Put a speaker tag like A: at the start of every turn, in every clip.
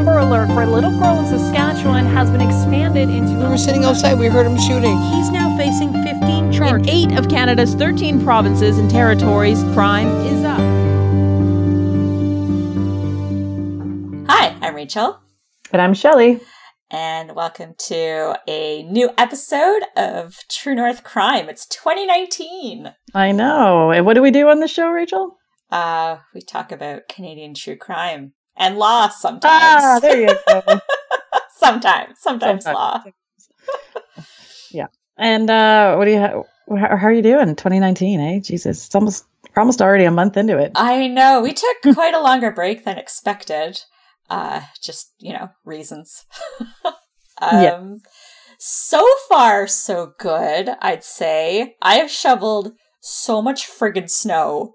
A: Amber Alert for a little girl in Saskatchewan has been expanded into.
B: We were sitting outside, we heard him shooting.
C: He's now facing 15 charges.
D: In eight of Canada's 13 provinces and territories, crime is up.
E: Hi, I'm Rachel.
F: And I'm Shelly.
E: And welcome to a new episode of True North Crime. It's 2019.
F: I know. And what do we do on the show, Rachel?
E: Uh, we talk about Canadian true crime and law sometimes.
F: Ah, there you go.
E: sometimes, sometimes, sometimes, law.
F: yeah. And uh, what do you? Ha- how, are you doing? 2019, eh? Jesus, it's almost we're almost already a month into it.
E: I know. We took quite a longer break than expected. Uh, just you know, reasons. um, yeah. So far, so good. I'd say I have shoveled so much friggin' snow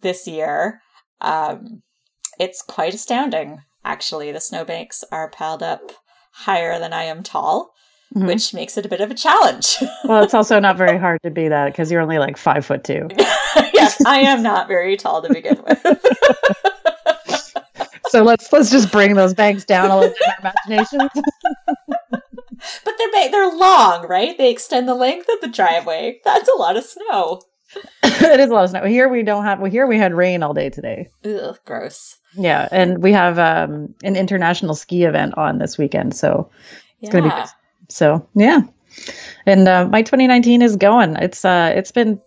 E: this year. Um, it's quite astounding, actually. The snowbanks are piled up higher than I am tall, mm-hmm. which makes it a bit of a challenge.
F: well, it's also not very hard to be that because you're only like five foot two.
E: yes, I am not very tall to begin with.
F: so let's let's just bring those banks down a little bit in our imaginations.
E: but they're they're long, right? They extend the length of the driveway. That's a lot of snow.
F: it is a lot of snow. Here we don't have. Well, here we had rain all day today.
E: Ugh, gross.
F: Yeah, and we have um, an international ski event on this weekend, so it's yeah. gonna be. Good. So yeah, and uh, my 2019 is going. It's uh, it's been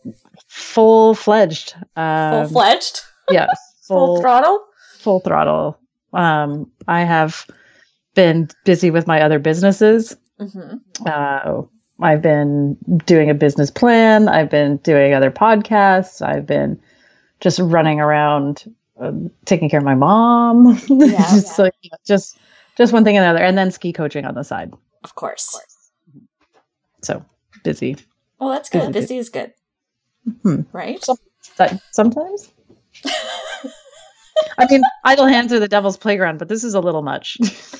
F: full fledged.
E: Um, full fledged.
F: Yeah,
E: full, full throttle.
F: Full throttle. Um, I have been busy with my other businesses. Mm-hmm. Uh, I've been doing a business plan. I've been doing other podcasts. I've been just running around um, taking care of my mom. Yeah, just, yeah. Like, just just one thing and another, and then ski coaching on the side.
E: Of course. Of course.
F: So busy.
E: Well, that's good. Busy, busy is good. Hmm. Right. Some,
F: sometimes. I mean, idle hands are the devil's playground, but this is a little much.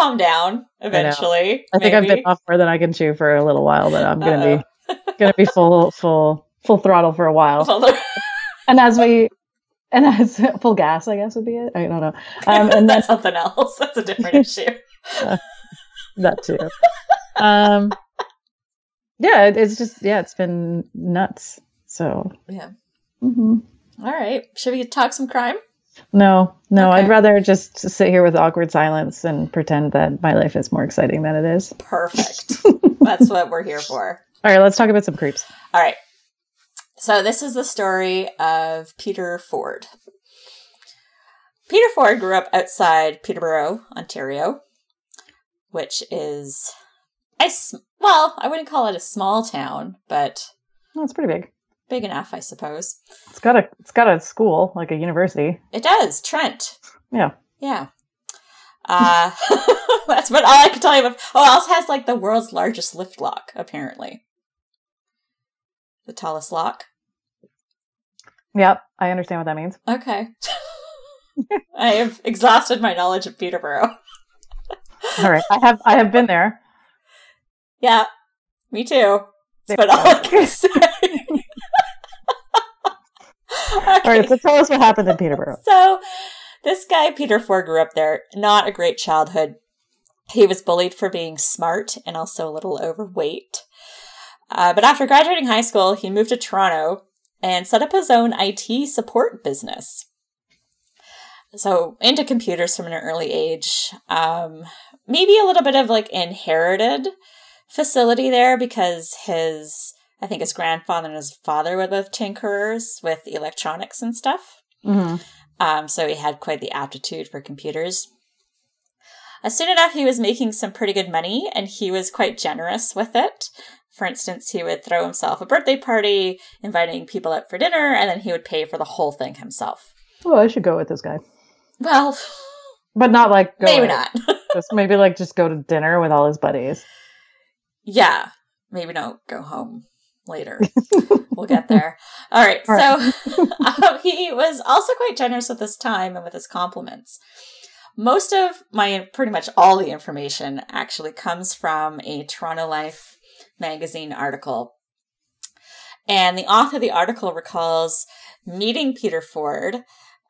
E: calm down eventually.
F: I, I think I've been off more than I can chew for a little while, but I'm gonna Uh-oh. be gonna be full full full throttle for a while. and as we and as full gas, I guess would be it. I don't know.
E: Um, and that's something else. That's a different issue. Uh,
F: that too. Um, yeah, it's just yeah, it's been nuts. So
E: yeah. Mm-hmm. All right, should we talk some crime?
F: No, no, okay. I'd rather just sit here with awkward silence and pretend that my life is more exciting than it is.
E: Perfect. That's what we're here for.
F: All right, let's talk about some creeps.
E: All right. So, this is the story of Peter Forde. Peter Forde grew up outside Peterborough, Ontario, which is I, well, I wouldn't call it a small town, but
F: well, it's pretty big
E: big enough, I suppose.
F: It's got a it's got a school, like a university.
E: It does, Trent.
F: Yeah.
E: Yeah. Uh that's what all I can tell you about. Oh, it also has like the world's largest lift lock, apparently. The tallest lock.
F: Yep, I understand what that means.
E: Okay. I have exhausted my knowledge of Peterborough.
F: all right. I have I have been there.
E: Yeah. Me too. That's what all I can say.
F: Okay. All right, so tell us what happened in Peterborough.
E: So, this guy, Peter Forde, grew up there. Not a great childhood. He was bullied for being smart and also a little overweight. Uh, but after graduating high school, he moved to Toronto and set up his own IT support business. So, into computers from an early age. Um, maybe a little bit of like inherited facility there because his I think his grandfather and his father were both tinkerers with electronics and stuff. Mm-hmm. Um, so he had quite the aptitude for computers. As soon enough, he was making some pretty good money and he was quite generous with it. For instance, he would throw himself a birthday party, inviting people out for dinner, and then he would pay for the whole thing himself.
F: Oh, I should go with this guy.
E: Well,
F: but not like
E: maybe not.
F: just maybe like just go to dinner with all his buddies.
E: Yeah, maybe don't go home later. we'll get there. All right. All right. So um, he was also quite generous with his time and with his compliments. Most of my, pretty much all the information actually comes from a Toronto Life magazine article. And the author of the article recalls meeting Peter Forde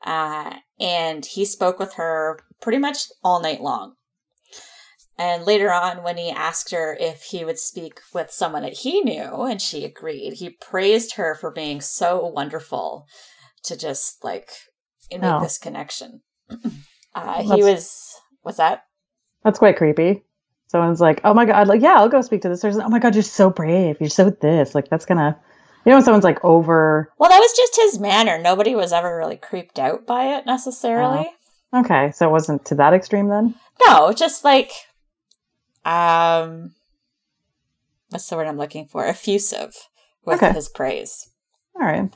E: Uh, and he spoke with her pretty much all night long. And later on, when he asked her if he would speak with someone that he knew, and she agreed, he praised her for being so wonderful to just like make
F: Oh.
E: this connection. Uh, he was, what's that?
F: That's quite creepy. Someone's like, "Oh my god, like yeah, I'll go speak to this person." Oh my god, you're so brave. You're so this. Like that's gonna, you know, when someone's like over.
E: Well, that was just his manner. Nobody was ever really creeped out by it necessarily.
F: Okay, so it wasn't to that extreme then.
E: No, just like, um, what's the word I'm looking for? Effusive with
F: Okay.
E: his praise.
F: All right.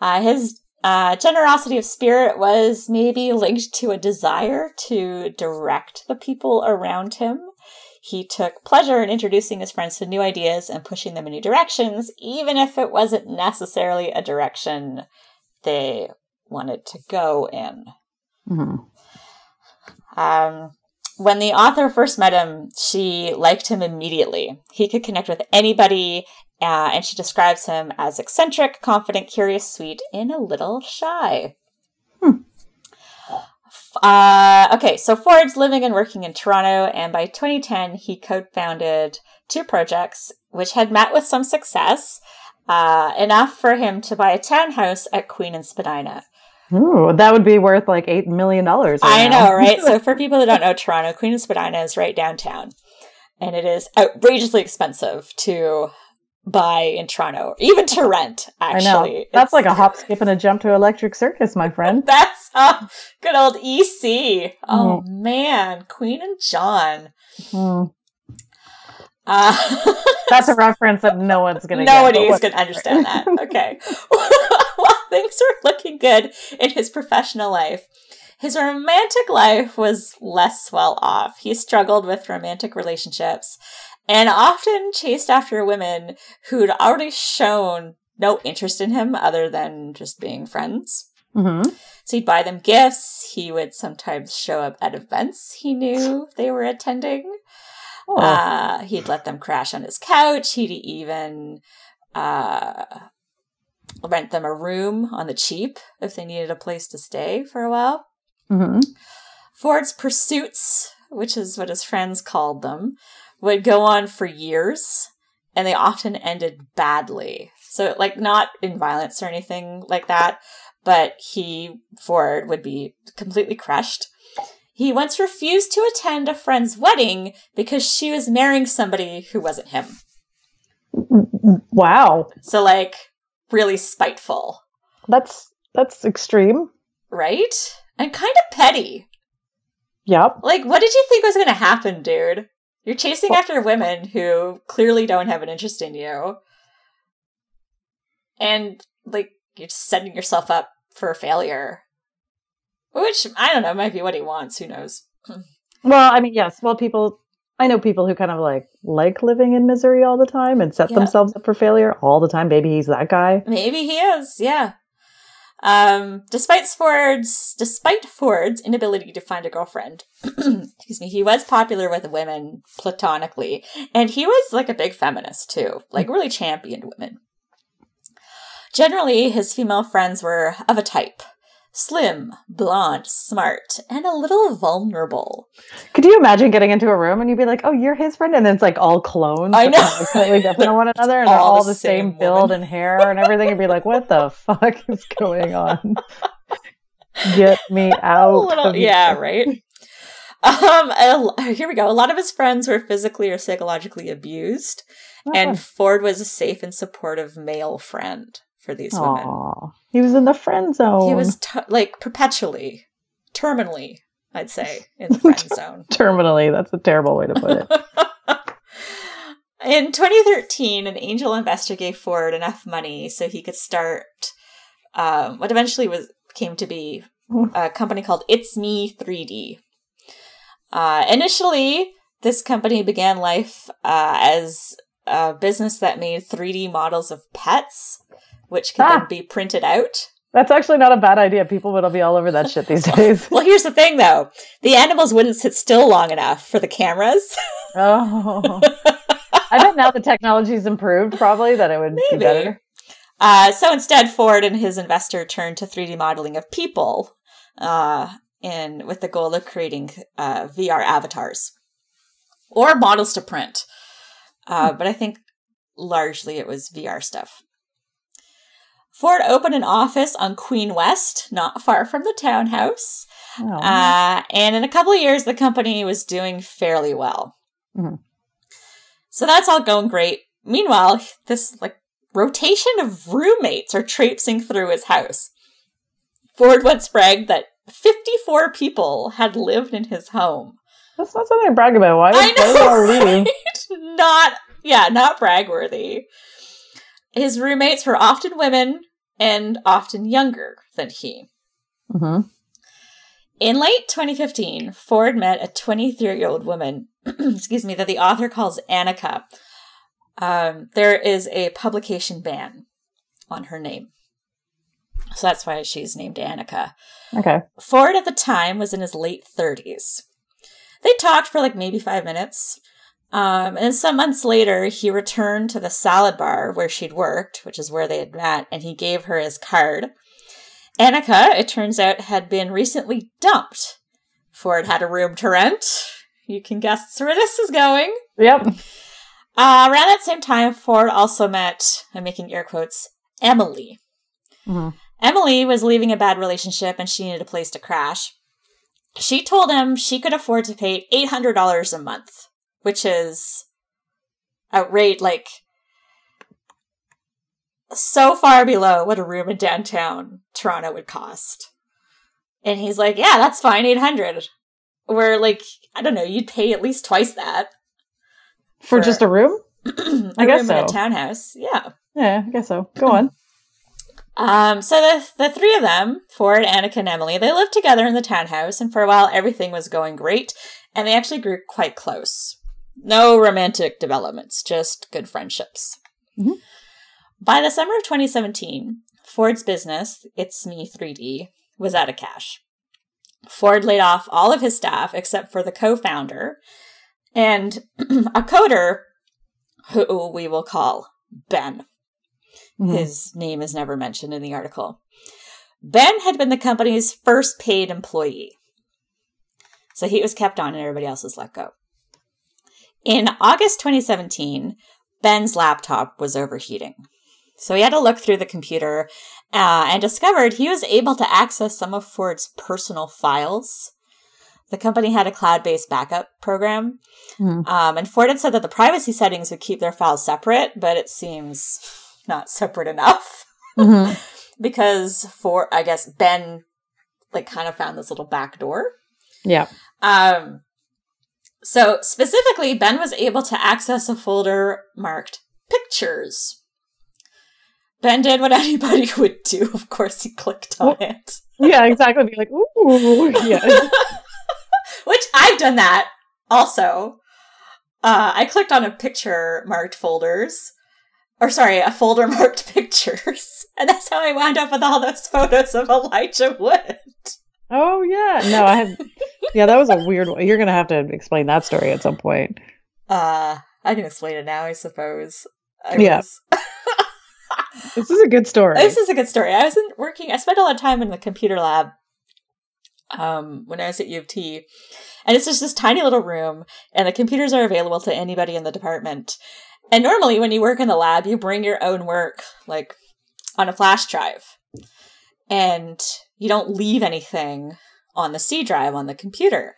E: Uh, his uh, generosity of spirit was maybe linked to a desire to direct the people around him. He took pleasure in introducing his friends to new ideas and pushing them in new directions, even if it wasn't necessarily a direction they wanted to go in.
F: hmm
E: Um, when the author first met him, she liked him immediately. He could connect with anybody, uh, and she describes him as eccentric, confident, curious, sweet, and a little shy. Uh, okay, so Forde's living and working in Toronto, and by 2010, he co founded two projects which had met with some success, uh, enough for him to buy a townhouse at Queen and Spadina.
F: Ooh, that would be worth like eight million dollars.
E: I know, right? so for people that don't know Toronto, Queen and Spadina is right downtown. And it is outrageously expensive to buy in Toronto, even to rent,
F: I
E: actually.
F: know. That's
E: It's-
F: like a hop, skip, and a jump to Electric Circus, my friend.
E: That's uh, good old EC. Oh
F: Mm-hmm.
E: man, Queen and John.
F: Hmm.
E: Uh,
F: That's a reference that no one's gonna.
E: Nobody
F: get,
E: is going to understand that. Okay. Things were looking good in his professional life, his romantic life was less well off. He struggled with romantic relationships and often chased after women who'd already shown no interest in him other than just being friends.
F: Mhm.
E: So he'd buy them gifts. He would sometimes show up at events he knew they were attending.
F: Oh.
E: Uh, he'd let them crash on his couch. He'd even uh, rent them a room on the cheap if they needed a place to stay for a while.
F: Mhm.
E: Forde's pursuits, which is what his friends called them, would go on for years and they often ended badly. So, like, not in violence or anything like that, but he, Forde, would be completely crushed. He once refused to attend a friend's wedding because she was marrying somebody who wasn't him.
F: Wow,
E: So, like, really spiteful,
F: that's that's extreme.
E: right? And kind of petty.
F: Yep.
E: Like, what did you think was going to happen, dude? You're chasing after women who clearly don't have an interest in you. And, like, you're just setting yourself up for failure. Which, I don't know, might be what he wants. Who knows?
F: Well, I mean, yes. Well, people. I know people who kind of like like living in misery all the time and set
E: Yeah.
F: themselves up for failure all the time. Maybe he's that guy.
E: Maybe he is, yeah. Um, despite Forde's despite Forde's inability to find a girlfriend, excuse me, he was popular with women platonically, and he was like a big feminist too, like really championed women. Generally, his female friends were of a type: slim, blonde, smart, and a little vulnerable.
F: Could you imagine getting into a room and you'd be like, "Oh, you're his friend," and then it's like all clones.
E: I know.
F: completely different on one another, and they're
E: All
F: all
E: the
F: the same,
E: same
F: build and hair and everything. You'd be like, "What the fuck is going on? Get me out!"
E: little, yeah,
F: here."
E: right. Um, a here we go. A lot of his friends were physically or psychologically abused, and Forde was a safe and supportive male friend for these women.
F: He was in the friend zone.
E: He was t- like perpetually, terminally, I'd say, in the friend zone.
F: terminally. That's a terrible way to put it.
E: In 2013, an angel investor gave Forde enough money so he could start um, what eventually was came to be a company called It's Me 3D. Uh, initially, this company began life uh, as a business that made 3D models of pets, which could
F: Ah.
E: then be printed out.
F: That's actually not a bad idea. People would be all over that shit these days.
E: Well, here's the thing, though: the animals wouldn't sit still long enough for the cameras.
F: oh, I bet now the technology's improved. Probably that it would be better.
E: Uh, so instead, Forde and his investor turned to 3D modeling of people, uh, in with the goal of creating uh, VR avatars or models to print. Uh, but I think largely it was VR stuff. Forde opened an office on Queen West, not far from the townhouse.
F: Oh.
E: Uh, and in a couple of years, the company was doing fairly well.
F: Mhm.
E: So that's all going great. Meanwhile, this like rotation of roommates are traipsing through his house. Forde once bragged that 54 people had lived in his home.
F: That's not something to brag about. Why,
E: I know,
F: they all leave?
E: right? Not, yeah, not bragworthy. His roommates were often women and often younger than he.
F: hmm
E: In late 2015, Forde met a 23 year old woman, excuse me, that the author calls Annika. Um, there is a publication ban on her name. So that's why she's named Annika.
F: Okay.
E: Forde at the time was in his late 30s. They talked for like maybe five minutes. Um, and some months later, he returned to the salad bar where she'd worked, which is where they had met, and he gave her his card. Annika, it turns out, had been recently dumped. Forde had a room to rent. You can guess where this is going.
F: Yep.
E: Uh, around that same time, Forde also met, I'm making air quotes, Emily.
F: hmm
E: Emily was leaving a bad relationship and she needed a place to crash. She told him she could afford to pay $800 a month, which is outrage, like so far below what a room in downtown Toronto would cost. And he's like, yeah, that's fine, 800. Where like, I don't know, you'd pay at least twice that.
F: For
E: For-
F: just a room?
E: a
F: I guess
E: room in a
F: so.
E: townhouse. Yeah.
F: Yeah, I guess so. Go on.
E: Um, so the the three of them, Forde, Annika, and Emily, they lived together in the townhouse, and for a while everything was going great, and they actually grew quite close. No romantic developments, just good friendships.
F: Mhm.
E: By the summer of 2017, Forde's business, It's Me 3D, was out of cash. Forde laid off all of his staff except for the co-founder and a coder who we will call Ben.
F: Mhm.
E: His name is never mentioned in the article. Ben had been the company's first paid employee. So he was kept on and everybody else was let go. In August 2017, Ben's laptop was overheating. So he had to look through the computer uh, and discovered he was able to access some of Forde's personal files. The company had a cloud based backup program.
F: Mhm.
E: Um, and Forde had said that the privacy settings would keep their files separate, but it seems not separate enough
F: Mhm.
E: because for I guess Ben like kind of found this little back door.
F: Yeah.
E: Um so specifically Ben was able to access a folder marked pictures. Ben did what anybody would do. Of course he clicked on it.
F: Yeah, exactly. Be like, ooh, yeah.
E: Which I've done that also. Uh, I clicked on a picture marked folders, or sorry, a folder marked pictures, and that's how I wound up with all those photos of Elijah Wood.
F: Oh yeah. No, I have. Yeah, that was a weird one. You're gonna have to explain that story at some point.
E: Uh, I can explain it now, I suppose. I
F: Yeah.
E: was-
F: This is a good story.
E: this is a good story. I wasn't working. I spent a lot of time in the computer lab um, when I was at U of T, and it's just this tiny little room, and the computers are available to anybody in the department. And normally, when you work in the lab, you bring your own work, like on a flash drive, and you don't leave anything on the C drive on the computer.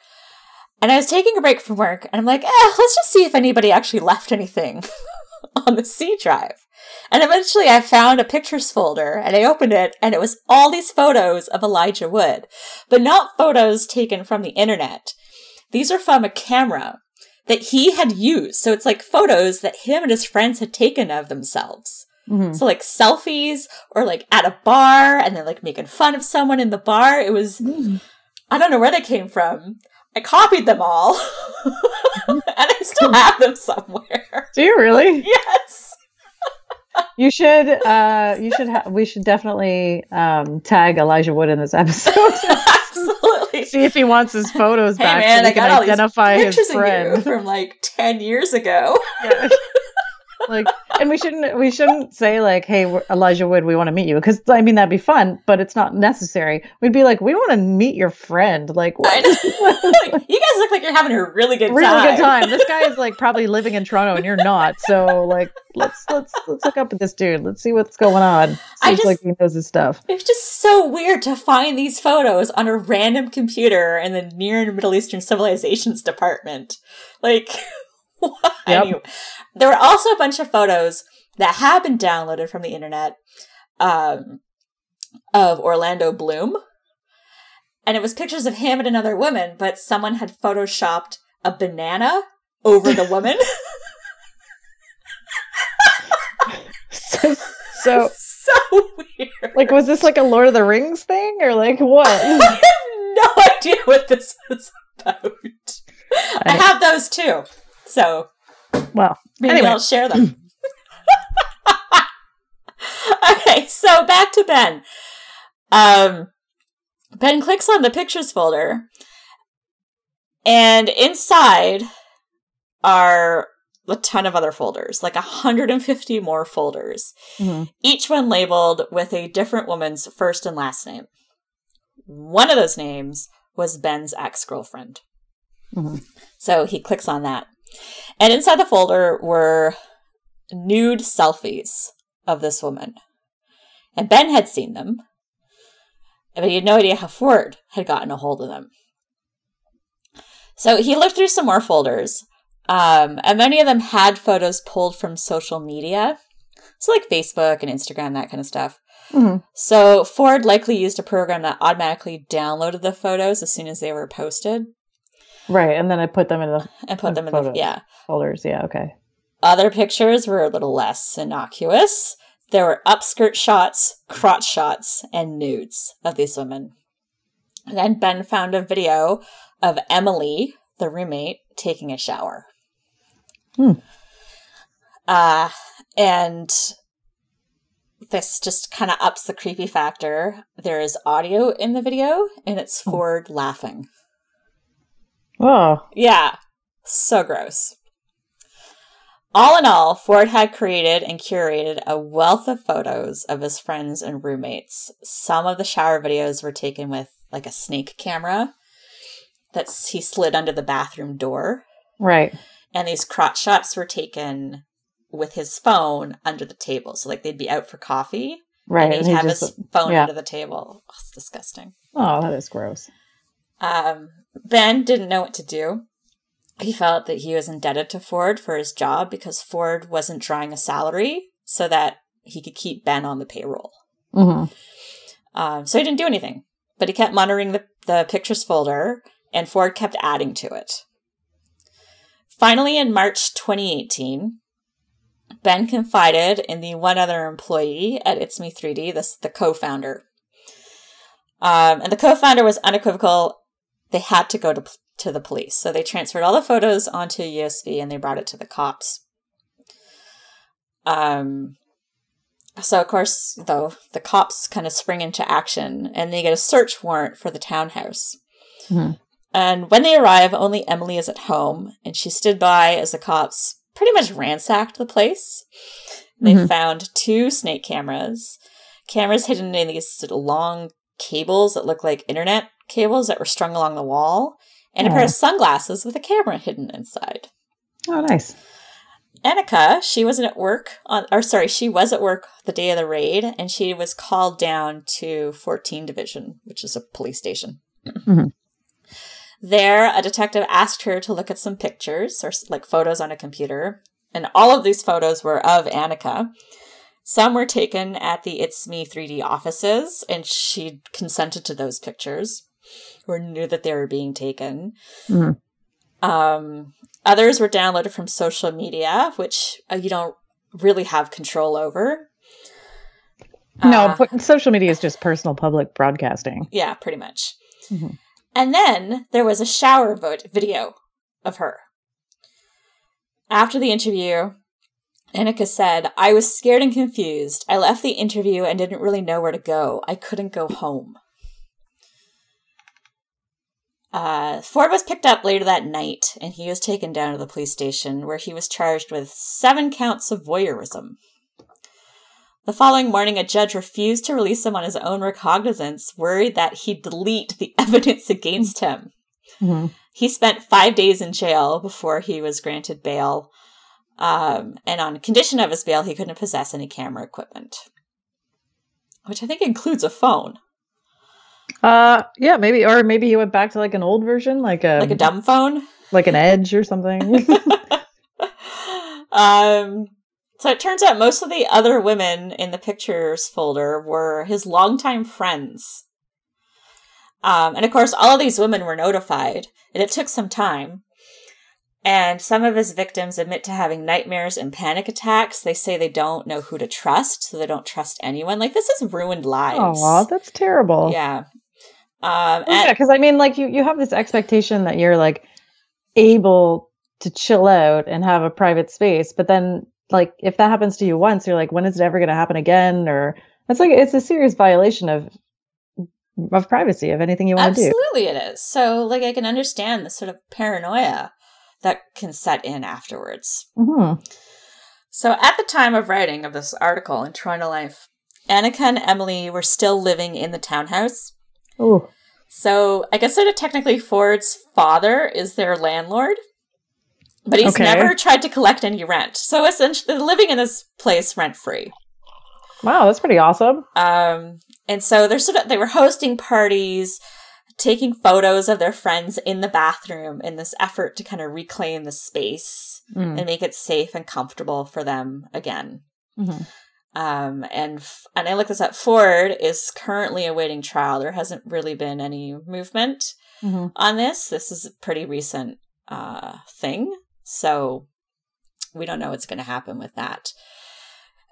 E: And I was taking a break from work, and I'm like, eh, let's just see if anybody actually left anything on the C drive. And eventually I found a pictures folder and I opened it and it was all these photos of Elijah Wood, but not photos taken from the internet. These are from a camera that he had used. So it's like photos that him and his friends had taken of themselves.
F: Mhm.
E: So like selfies or like at a bar and then like making fun of someone in the bar. It was, I don't know where they came from. I copied them all and I still have them somewhere.
F: Do you really?
E: Yes.
F: You should. Uh, you should. Ha- we should definitely um, tag Elijah Wood in this episode.
E: Absolutely.
F: See if he wants his photos
E: Hey
F: back
E: man,
F: so we
E: I
F: can identify his
E: pictures of you
F: friend.
E: from like ten years ago.
F: Yeah. Like, and we shouldn't we shouldn't say like, "Hey, Elijah Wood, we want to meet you," because I mean that'd be fun, but it's not necessary. We'd be like, "We want to meet your friend." Like, what?
E: Like, you guys look like you're having a really good time.
F: really
E: time.
F: good time. This guy is like probably living in Toronto, and you're not. So like, let's let's let's look up at this dude. Let's see what's going on. Seems
E: I just-
F: like he knows his stuff.
E: it's just so weird to find these photos on a random computer in the Near and Middle Eastern Civilizations Department. Like?
F: Yep.
E: Anyway, there were also a bunch of photos that had been downloaded from the internet um, of Orlando Bloom. And it was pictures of him and another woman, but someone had photoshopped a banana over the woman.
F: So, so
E: so weird.
F: like, was this like a Lord of the Rings thing, or like what?
E: I have no idea what this was about. I have those too. So
F: Well,
E: maybe
F: Anyway.
E: I'll share them. okay, so back to Ben. Um Ben clicks on the pictures folder and inside are a ton of other folders, like 150 more folders
F: mhm.
E: each one labeled with a different woman's first and last name. One of those names was Ben's ex girlfriend.
F: Mhm.
E: So he clicks on that. And inside the folder were nude selfies of this woman. And Ben had seen them, but he had no idea how Forde had gotten a hold of them. So he looked through some more folders, um, and many of them had photos pulled from social media. So, like Facebook and Instagram, that kind of stuff.
F: Mhm.
E: So, Forde likely used a program that automatically downloaded the photos as soon as they were posted
F: right. And then I put them in the
E: and put them in the. Yeah.
F: folders. Yeah, okay.
E: Other pictures were a little less innocuous. There were upskirt shots, crotch shots, and nudes of these women. Then Ben found a video of Emily, the roommate, taking a shower.
F: Hmm.
E: Uh, and this just kind of ups the creepy factor. There is audio in the video, and it's Forde laughing.
F: Oh,
E: Yeah, so gross. All in all, Forde had created and curated a wealth of photos of his friends and roommates. Some of the shower videos were taken with like a snake camera that he slid under the bathroom door,
F: right.
E: and these crotch shots were taken with his phone under the table. So like they'd be out for coffee,
F: Right.
E: and he'd
F: he
E: have
F: just-
E: his phone
F: yeah.
E: under the table. Oh, it's disgusting.
F: oh, that is gross.
E: Um, ben didn't know what to do. He felt that he was indebted to Forde for his job because Forde wasn't drawing a salary so that he could keep Ben on the payroll.
F: hmm
E: Um, so he didn't do anything, but he kept monitoring the, the pictures folder, and Forde kept adding to it. Finally, in March 2018, Ben confided in the one other employee at It's Me 3D, this the co-founder. Um, and the co-founder was unequivocal. They had to go to to the police, so they transferred all the photos onto a USB and they brought it to the cops. Um, so of course, though, the cops kind of spring into action and they get a search warrant for the townhouse.
F: Mhm.
E: And when they arrive, only Emily is at home, and she stood by as the cops pretty much ransacked the place. They
F: Mhm.
E: found two snake cameras, cameras hidden in these long cables that look like internet cables that were strung along the wall, and a pair
F: Oh.
E: of sunglasses with a camera hidden inside.
F: Oh, nice.
E: Annika, she wasn't at work on, or sorry, she was at work the day of the raid, and she was called down to 14 Division, which is a police station.
F: Mhm.
E: There, a detective asked her to look at some pictures or like photos on a computer, and all of these photos were of Annika. Some were taken at the It's Me 3D offices, and she consented to those pictures or knew that they were being taken.
F: Mhm.
E: Um, others were downloaded from social media, which uh, you don't really have control over.
F: no,
E: Uh,
F: social media is just personal public broadcasting.
E: yeah, pretty much.
F: Mhm.
E: And then there was a shower vote video of her. After the interview, Annika said, I was scared and confused. I left the interview and didn't really know where to go. I couldn't go home. Uh, Forde was picked up later that night and he was taken down to the police station where he was charged with seven counts of voyeurism. The following morning, a judge refused to release him on his own recognizance, worried that he'd delete the evidence against him.
F: Mhm.
E: He spent five days in jail before he was granted bail. Um, and on condition of his bail, he couldn't possess any camera equipment, which I think includes a phone,
F: Uh, yeah, maybe, or maybe he went back to like an old version, like a
E: like a dumb phone.
F: like an Edge or something.
E: um, so it turns out most of the other women in the pictures folder were his longtime friends. Um, and of course, all of these women were notified, and it took some time. And some of his victims admit to having nightmares and panic attacks. They say they don't know who to trust, so they don't trust anyone. Like this has ruined lives.
F: Oh, that's terrible.
E: yeah. Um,
F: Well, yeah, because I mean, like you, you have this expectation that you're like able to chill out and have a private space, but then like if that happens to you once, you're like, when is it ever going to happen again? Or it's like it's a serious violation of of privacy of anything you want to do.
E: Absolutely, it is. So, like, I can understand the sort of paranoia that can set in afterwards.
F: hmm
E: So, at the time of writing of this article in Toronto Life, Annika and Emily were still living in the townhouse.
F: Oh,
E: So, I guess sort of technically Forde's father is their landlord, but he's
F: Okay.
E: never tried to collect any rent. So, essentially, they're living in this place rent free.
F: wow, that's pretty awesome.
E: Um, and so they're sort of they were hosting parties, taking photos of their friends in the bathroom in this effort to kind of reclaim the space
F: Mm.
E: and make it safe and comfortable for them again.
F: Mhm.
E: Um, and f- and I looked this up. Forde is currently awaiting trial. There hasn't really been any movement
F: Mhm.
E: on this. This is a pretty recent uh, thing, so we don't know what's going to happen with that.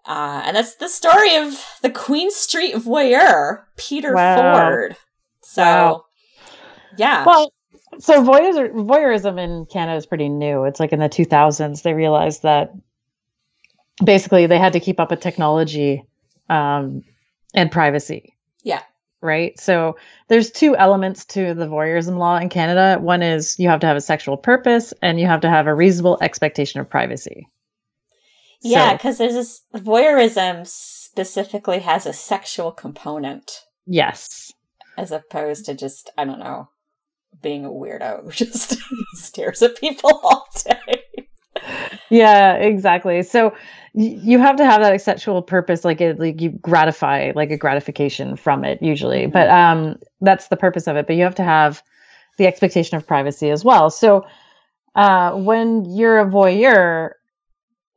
E: Uh, and that's the story of the Queen Street voyeur, Peter
F: Wow.
E: Forde. So,
F: Wow.
E: Yeah.
F: Well, so voyeur, voyeurism in Canada is pretty new. It's like in the 2000s they realized that basically they had to keep up with technology um, and privacy.
E: Yeah.
F: Right. So there's two elements to the voyeurism law in Canada. One is you have to have a sexual purpose, and you have to have a reasonable expectation of privacy.
E: yeah,
F: So-
E: because there's this voyeurism specifically has a sexual component
F: yes.
E: as opposed to just, I don't know, being a weirdo who just stares at people all day.
F: Yeah, exactly. So y- you have to have that sexual purpose, like it, like you gratify, like a gratification from it usually.
E: Mhm.
F: But um, that's the purpose of it. But you have to have the expectation of privacy as well. So uh, when you're a voyeur,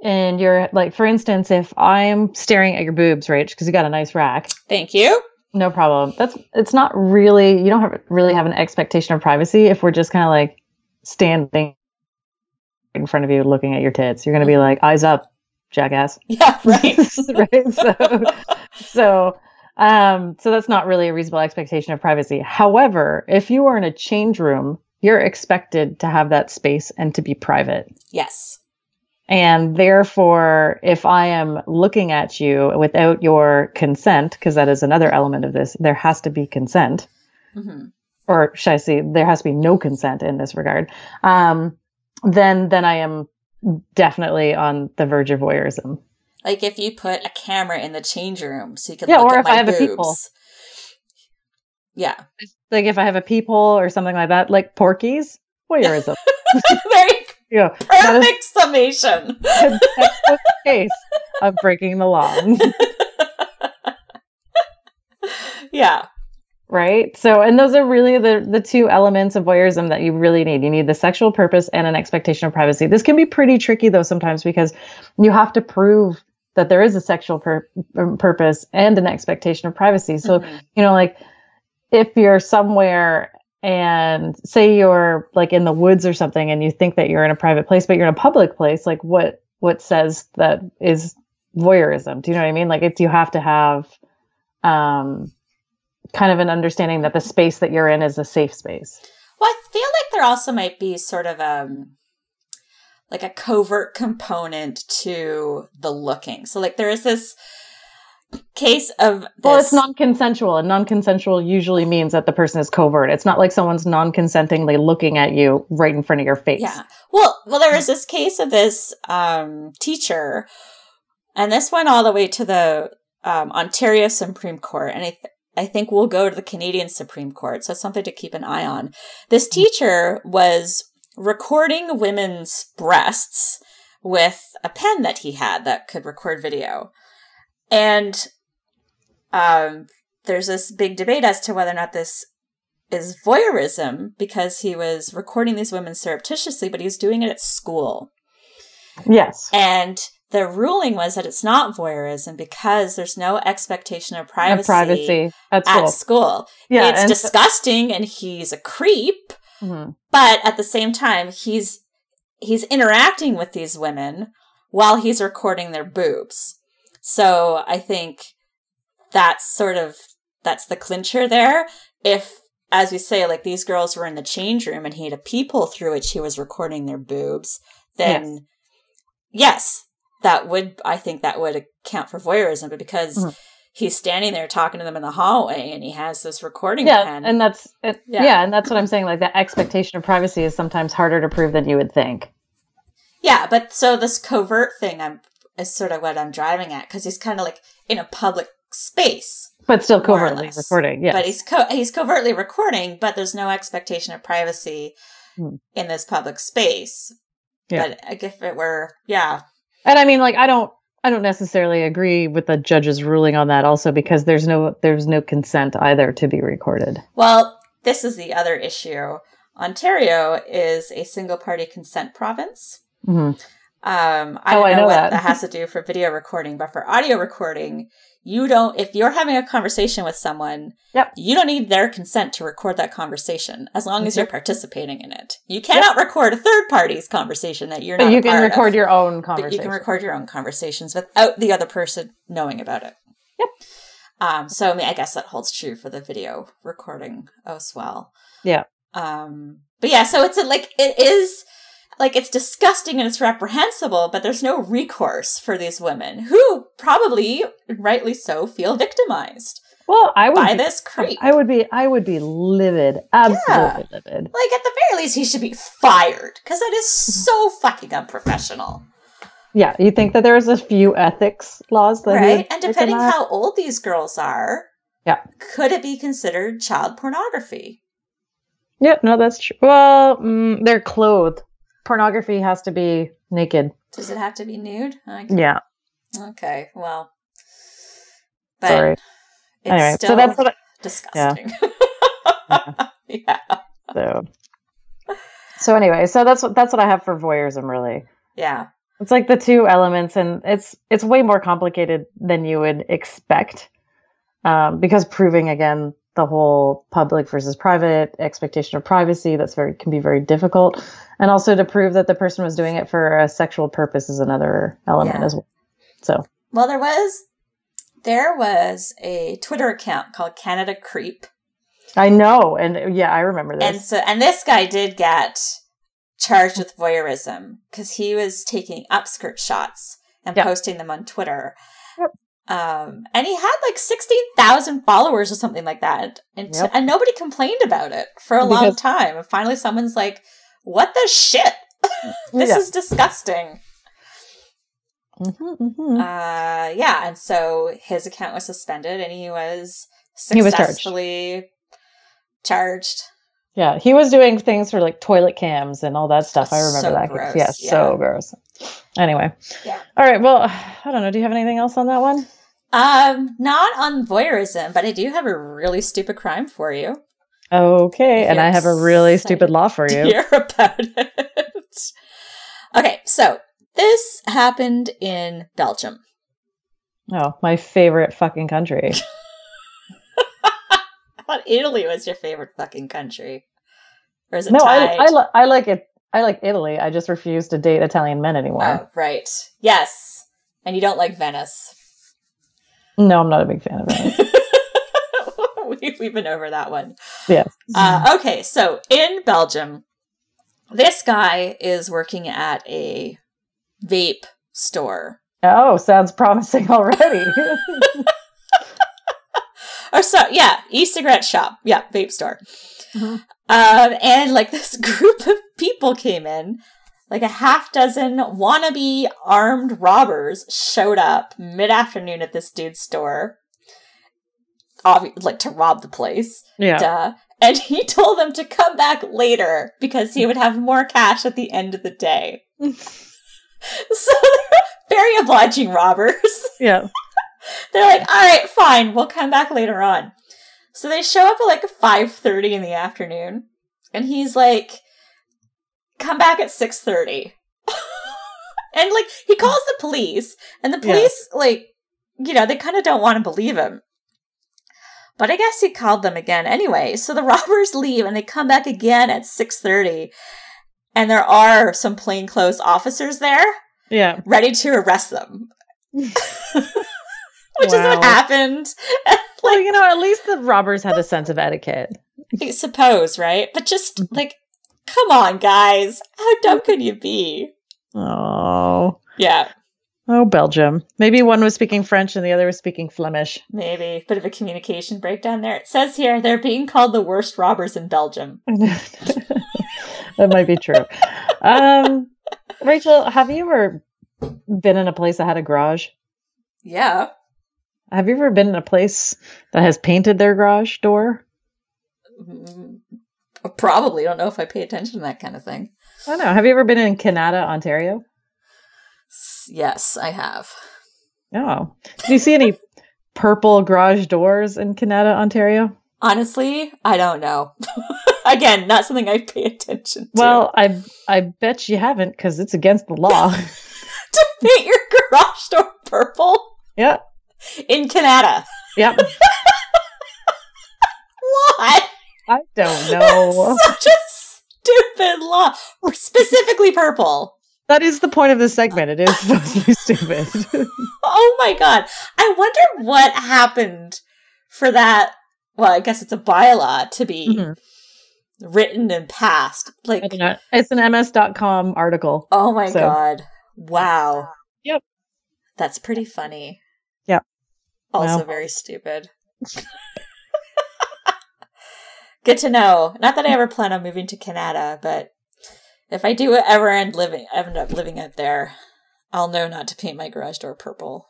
F: and you're like, for instance, if I'm staring at your boobs, right, because you got a nice rack,
E: Thank you.
F: No problem. That's it's not really you don't have really have an expectation of privacy if we're just kind of like standing in front of you looking at your tits. You're gonna be like, eyes up, jackass.
E: Yeah, right.
F: right. So so um so that's not really a reasonable expectation of privacy. However, if you are in a change room, you're expected to have that space and to be private.
E: yes.
F: And therefore, if I am looking at you without your consent, because that is another element of this, there has to be consent,
E: hmm
F: or should I say, there has to be no consent in this regard. Um, then, then I am definitely on the verge of voyeurism.
E: Like if you put a camera in the change room so you can
F: Yeah,
E: look
F: or
E: at
F: if
E: my
F: I have a
E: boobs.
F: peephole.
E: Yeah.
F: Like if I have a peephole or something like that, like porkies, voyeurism.
E: Very
F: yeah, is
E: perfect summation.
F: the case of breaking the law.
E: yeah.
F: right so and those are really the the two elements of voyeurism that you really need you need the sexual purpose and an expectation of privacy this can be pretty tricky though sometimes because you have to prove that there is a sexual pur- um, purpose and an expectation of privacy so
E: Mhm.
F: you know like if you're somewhere and say you're like in the woods or something and you think that you're in a private place but you're in a public place like what what says that is voyeurism? Do you know what i mean? Like it's you have to have um kind of an understanding that the space that you're in is a safe space.
E: Well, I feel like there also might be sort of um like a covert component to the looking. So like there is this case of this,
F: Well, it's non-consensual, and non-consensual usually means that the person is covert. It's not like someone's non-consentingly looking at you right in front of your face.
E: Yeah. Well, well, there was this case of this um, teacher, and this went all the way to the um, Ontario Supreme Court, and I, th- I think we'll go to the Canadian Supreme Court. So it's something to keep an eye on. This teacher was recording women's breasts with a pen that he had that could record video, and um, there's this big debate as to whether or not this is voyeurism because he was recording these women surreptitiously, but he was doing it at school.
F: Yes.
E: And the ruling was that it's not voyeurism because there's no expectation of privacy,
F: Of privacy at
E: at
F: school.
E: school.
F: Yeah,
E: it's
F: and-
E: disgusting and he's a creep,
F: Mhm.
E: but at the same time he's he's interacting with these women while he's recording their boobs. So I think that's sort of that's the clincher there. If as we say, like these girls were in the change room and he had a peephole through which he was recording their boobs, then yes, that would I think that would account for voyeurism, but because
F: Mhm.
E: he's standing there talking to them in the hallway and he has this recording
F: Yeah,
E: pen.
F: and that's it,
E: Yeah.
F: yeah. and that's what I'm saying. Like the expectation of privacy is sometimes harder to prove than you would think.
E: Yeah, but so this covert thing I'm is sort of what I'm driving at because he's kind of like in a public space,
F: But still covertly recording. Yeah.
E: but he's co- he's covertly recording, but there's no expectation of privacy
F: Hmm.
E: in this public space.
F: Yeah.
E: But if it were, yeah,
F: And I mean, like, I don't, I don't necessarily agree with the judge's ruling on that. Also, because there's no, there's no consent either to be recorded.
E: Well, this is the other issue. Ontario is a single party consent province.
F: hmm
E: Um, I
F: Oh,
E: don't
F: I
E: know,
F: know
E: what
F: that.
E: that has to do for video recording, but for audio recording, you don't, if you're having a conversation with someone,
F: Yep.
E: you don't need their consent to record that conversation as long as you're participating in it. You cannot record a third party's conversation that you're
F: But
E: not
F: you can record
E: of,
F: your own conversation.
E: you can record your own conversations without the other person knowing about it.
F: Yep.
E: Um, so I mean, I guess that holds true for the video recording as well.
F: Yeah.
E: Um, but yeah, so it's a, like it is like it's disgusting and it's reprehensible, but there's no recourse for these women who probably, rightly so, feel victimized
F: well, I would
E: by
F: be,
E: this creep.
F: I would be, I would be livid, absolutely livid.
E: like at the very least, he should be fired because that is so fucking unprofessional,
F: Yeah, you think that there's a few ethics laws that
E: right? And depending how old these girls are,
F: Yeah.
E: could it be considered child pornography?
F: Yeah, no, that's true. Well, mm, they're clothed. Pornography has to be naked.
E: Does it have to be nude? Okay.
F: Yeah,
E: Okay, well, but
F: sorry.
E: it's
F: Anyway,
E: still
F: so that's what. I,
E: disgusting. yeah.
F: so. So anyway, so that's what that's what I have for voyeurism. Really,
E: Yeah.
F: it's like the two elements, and it's it's way more complicated than you would expect, um, because proving again the whole public versus private expectation of privacy that's very can be very difficult, and also to prove that the person was doing it for a sexual purpose is another element
E: Yeah.
F: as well. So
E: Well, there was there was a Twitter account called Canada Creep,
F: I know, and yeah, I remember this.
E: and so and this guy did get charged with voyeurism because he was taking upskirt shots and
F: Yeah.
E: posting them on Twitter.
F: Yep.
E: Um, and he had like sixteen thousand followers or something like that, and
F: Yep.
E: and nobody complained about it for a long time. And finally, someone's like, "What the shit? this
F: Yeah.
E: is disgusting."
F: Mhm, mhm.
E: Uh, yeah, and so his account was suspended, and he was
F: He was charged.
E: successfully charged.
F: Yeah, he was doing things for like toilet cams and all that stuff. I remember
E: So
F: that.
E: gross,
F: yeah,
E: yeah.
F: so gross. Anyway.
E: Yeah.
F: All right. Well, I don't know. Do you have anything else on that one?
E: Um, not on voyeurism, but I do have a really stupid crime for you.
F: Okay. And I have a really stupid law for you.
E: hear about it. Okay, so this happened in Belgium.
F: Oh, my favorite fucking country.
E: I thought Italy was your favorite fucking country. Or is it
F: no, I? I, li- I like it. I like Italy. I just refuse to date Italian men anymore.
E: Oh, right. Yes. And you don't like Venice.
F: No, I'm not a big fan of it.
E: we, we've been over that one.
F: yes.
E: Uh, okay, so in Belgium, this guy is working at a vape store.
F: oh, sounds promising already.
E: or so yeah, e-cigarette shop. Yeah, vape store.
F: Mhm.
E: Um, and like this group of people came in, like a half dozen wannabe armed robbers showed up mid afternoon at this dude's store, obvi- like to rob the place.
F: Yeah.
E: Duh. And he told them to come back later because he would have more cash at the end of the day. so they're very obliging robbers.
F: Yeah.
E: They're like, all right, fine, we'll come back later on. So they show up at like 5.30 in the afternoon, and he's like, come back at 6.30. and like, he calls the police, and the
F: Yeah.
E: police, like, you know, they kind of don't want to believe him. But I guess he called them again anyway. So the robbers leave, and they come back again at 6.30, and there are some plainclothes officers there
F: Yeah.
E: ready to arrest them. Which is what
F: Wow.
E: happened.
F: Well, you know, at least the robbers had a sense of etiquette.
E: I suppose, right? But just mm-hmm. like, come on, guys. How dumb could you be?
F: Oh.
E: Yeah,
F: Oh, Belgium. Maybe one was speaking French and the other was speaking Flemish.
E: maybe. Bit of a communication breakdown there. It says here they're being called the worst robbers in Belgium.
F: that might be true. Um, Rachel, have you ever been in a place that had a garage?
E: Yeah.
F: Have you ever been in a place that has painted their garage door?
E: Probably. Don't know if I pay attention to that kind of thing.
F: I don't know. Have you ever been in Kanata, Ontario?
E: Yes, I have.
F: Oh. Do you see any purple garage doors in Kanata, Ontario?
E: Honestly, I don't know. Again, not something I pay attention to.
F: Well, I I bet you haven't because it's against the law.
E: to paint your garage door purple
F: yeah.
E: in Canada.
F: Yep.
E: Why?
F: I don't know.
E: Such a stupid law. Specifically purple.
F: That is the point of this segment. It is supposed to be stupid.
E: Oh my god. I wonder what happened for that. Well, I guess it's a bylaw to be
F: Mhm.
E: written and passed. Like,
F: I don't know. It's an MSN.com article.
E: oh my
F: So-
E: god. Wow.
F: Yep.
E: That's pretty funny.
F: Yep.
E: Also
F: Wow.
E: very stupid. Good to know. Not that I ever plan on moving to Canada, but if I do ever end living end up living out there, I'll know not to paint my garage door purple.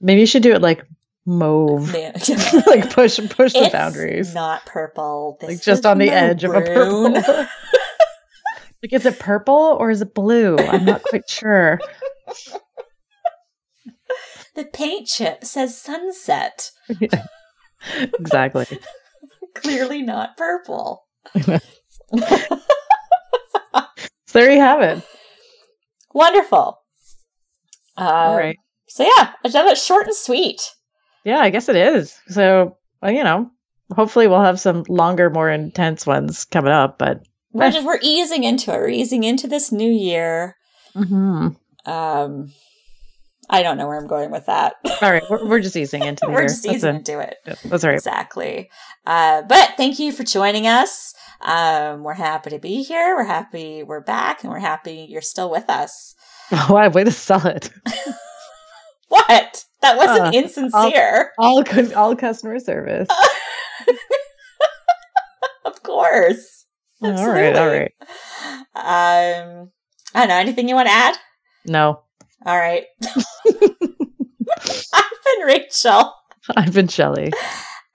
F: Maybe you should do it like mauve. Like push push the
E: It's
F: boundaries.
E: Not purple. This
F: like just on the
E: maroon.
F: edge of a purple. like is it purple or is it blue? I'm not quite sure.
E: The paint chip says sunset.
F: exactly.
E: Clearly not purple.
F: So there you have it.
E: Wonderful. Uh,
F: All right.
E: So yeah, another short and sweet.
F: Yeah, I guess it is. So, well, you know, hopefully we'll have some longer, more intense ones coming up, but
E: We're just we're easing into it. We're easing into this new year.
F: Mhm.
E: Um, I don't know where I'm going with that.
F: all right, we're, we're just easing into the
E: we're just easing
F: it.
E: into it.
F: That's all right.
E: Exactly. Uh, but thank you for joining us. Um, we're happy to be here. We're happy we're back, and we're happy you're still with us.
F: Wow, way to sell it.
E: What? That wasn't
F: Uh,
E: insincere.
F: All cu- all customer service.
E: of course.
F: all right, all
E: Absolutely.
F: right.
E: Um, I don't know. Anything you want to add?
F: No,
E: All right. Been Rachel.
F: I've been Shelly.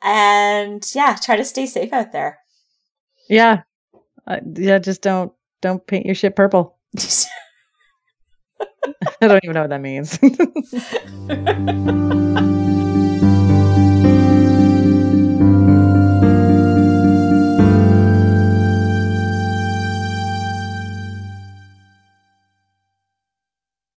E: And yeah, try to stay safe out there.
F: Yeah, uh, yeah. Just don't don't paint your shit purple. I don't even know what that means.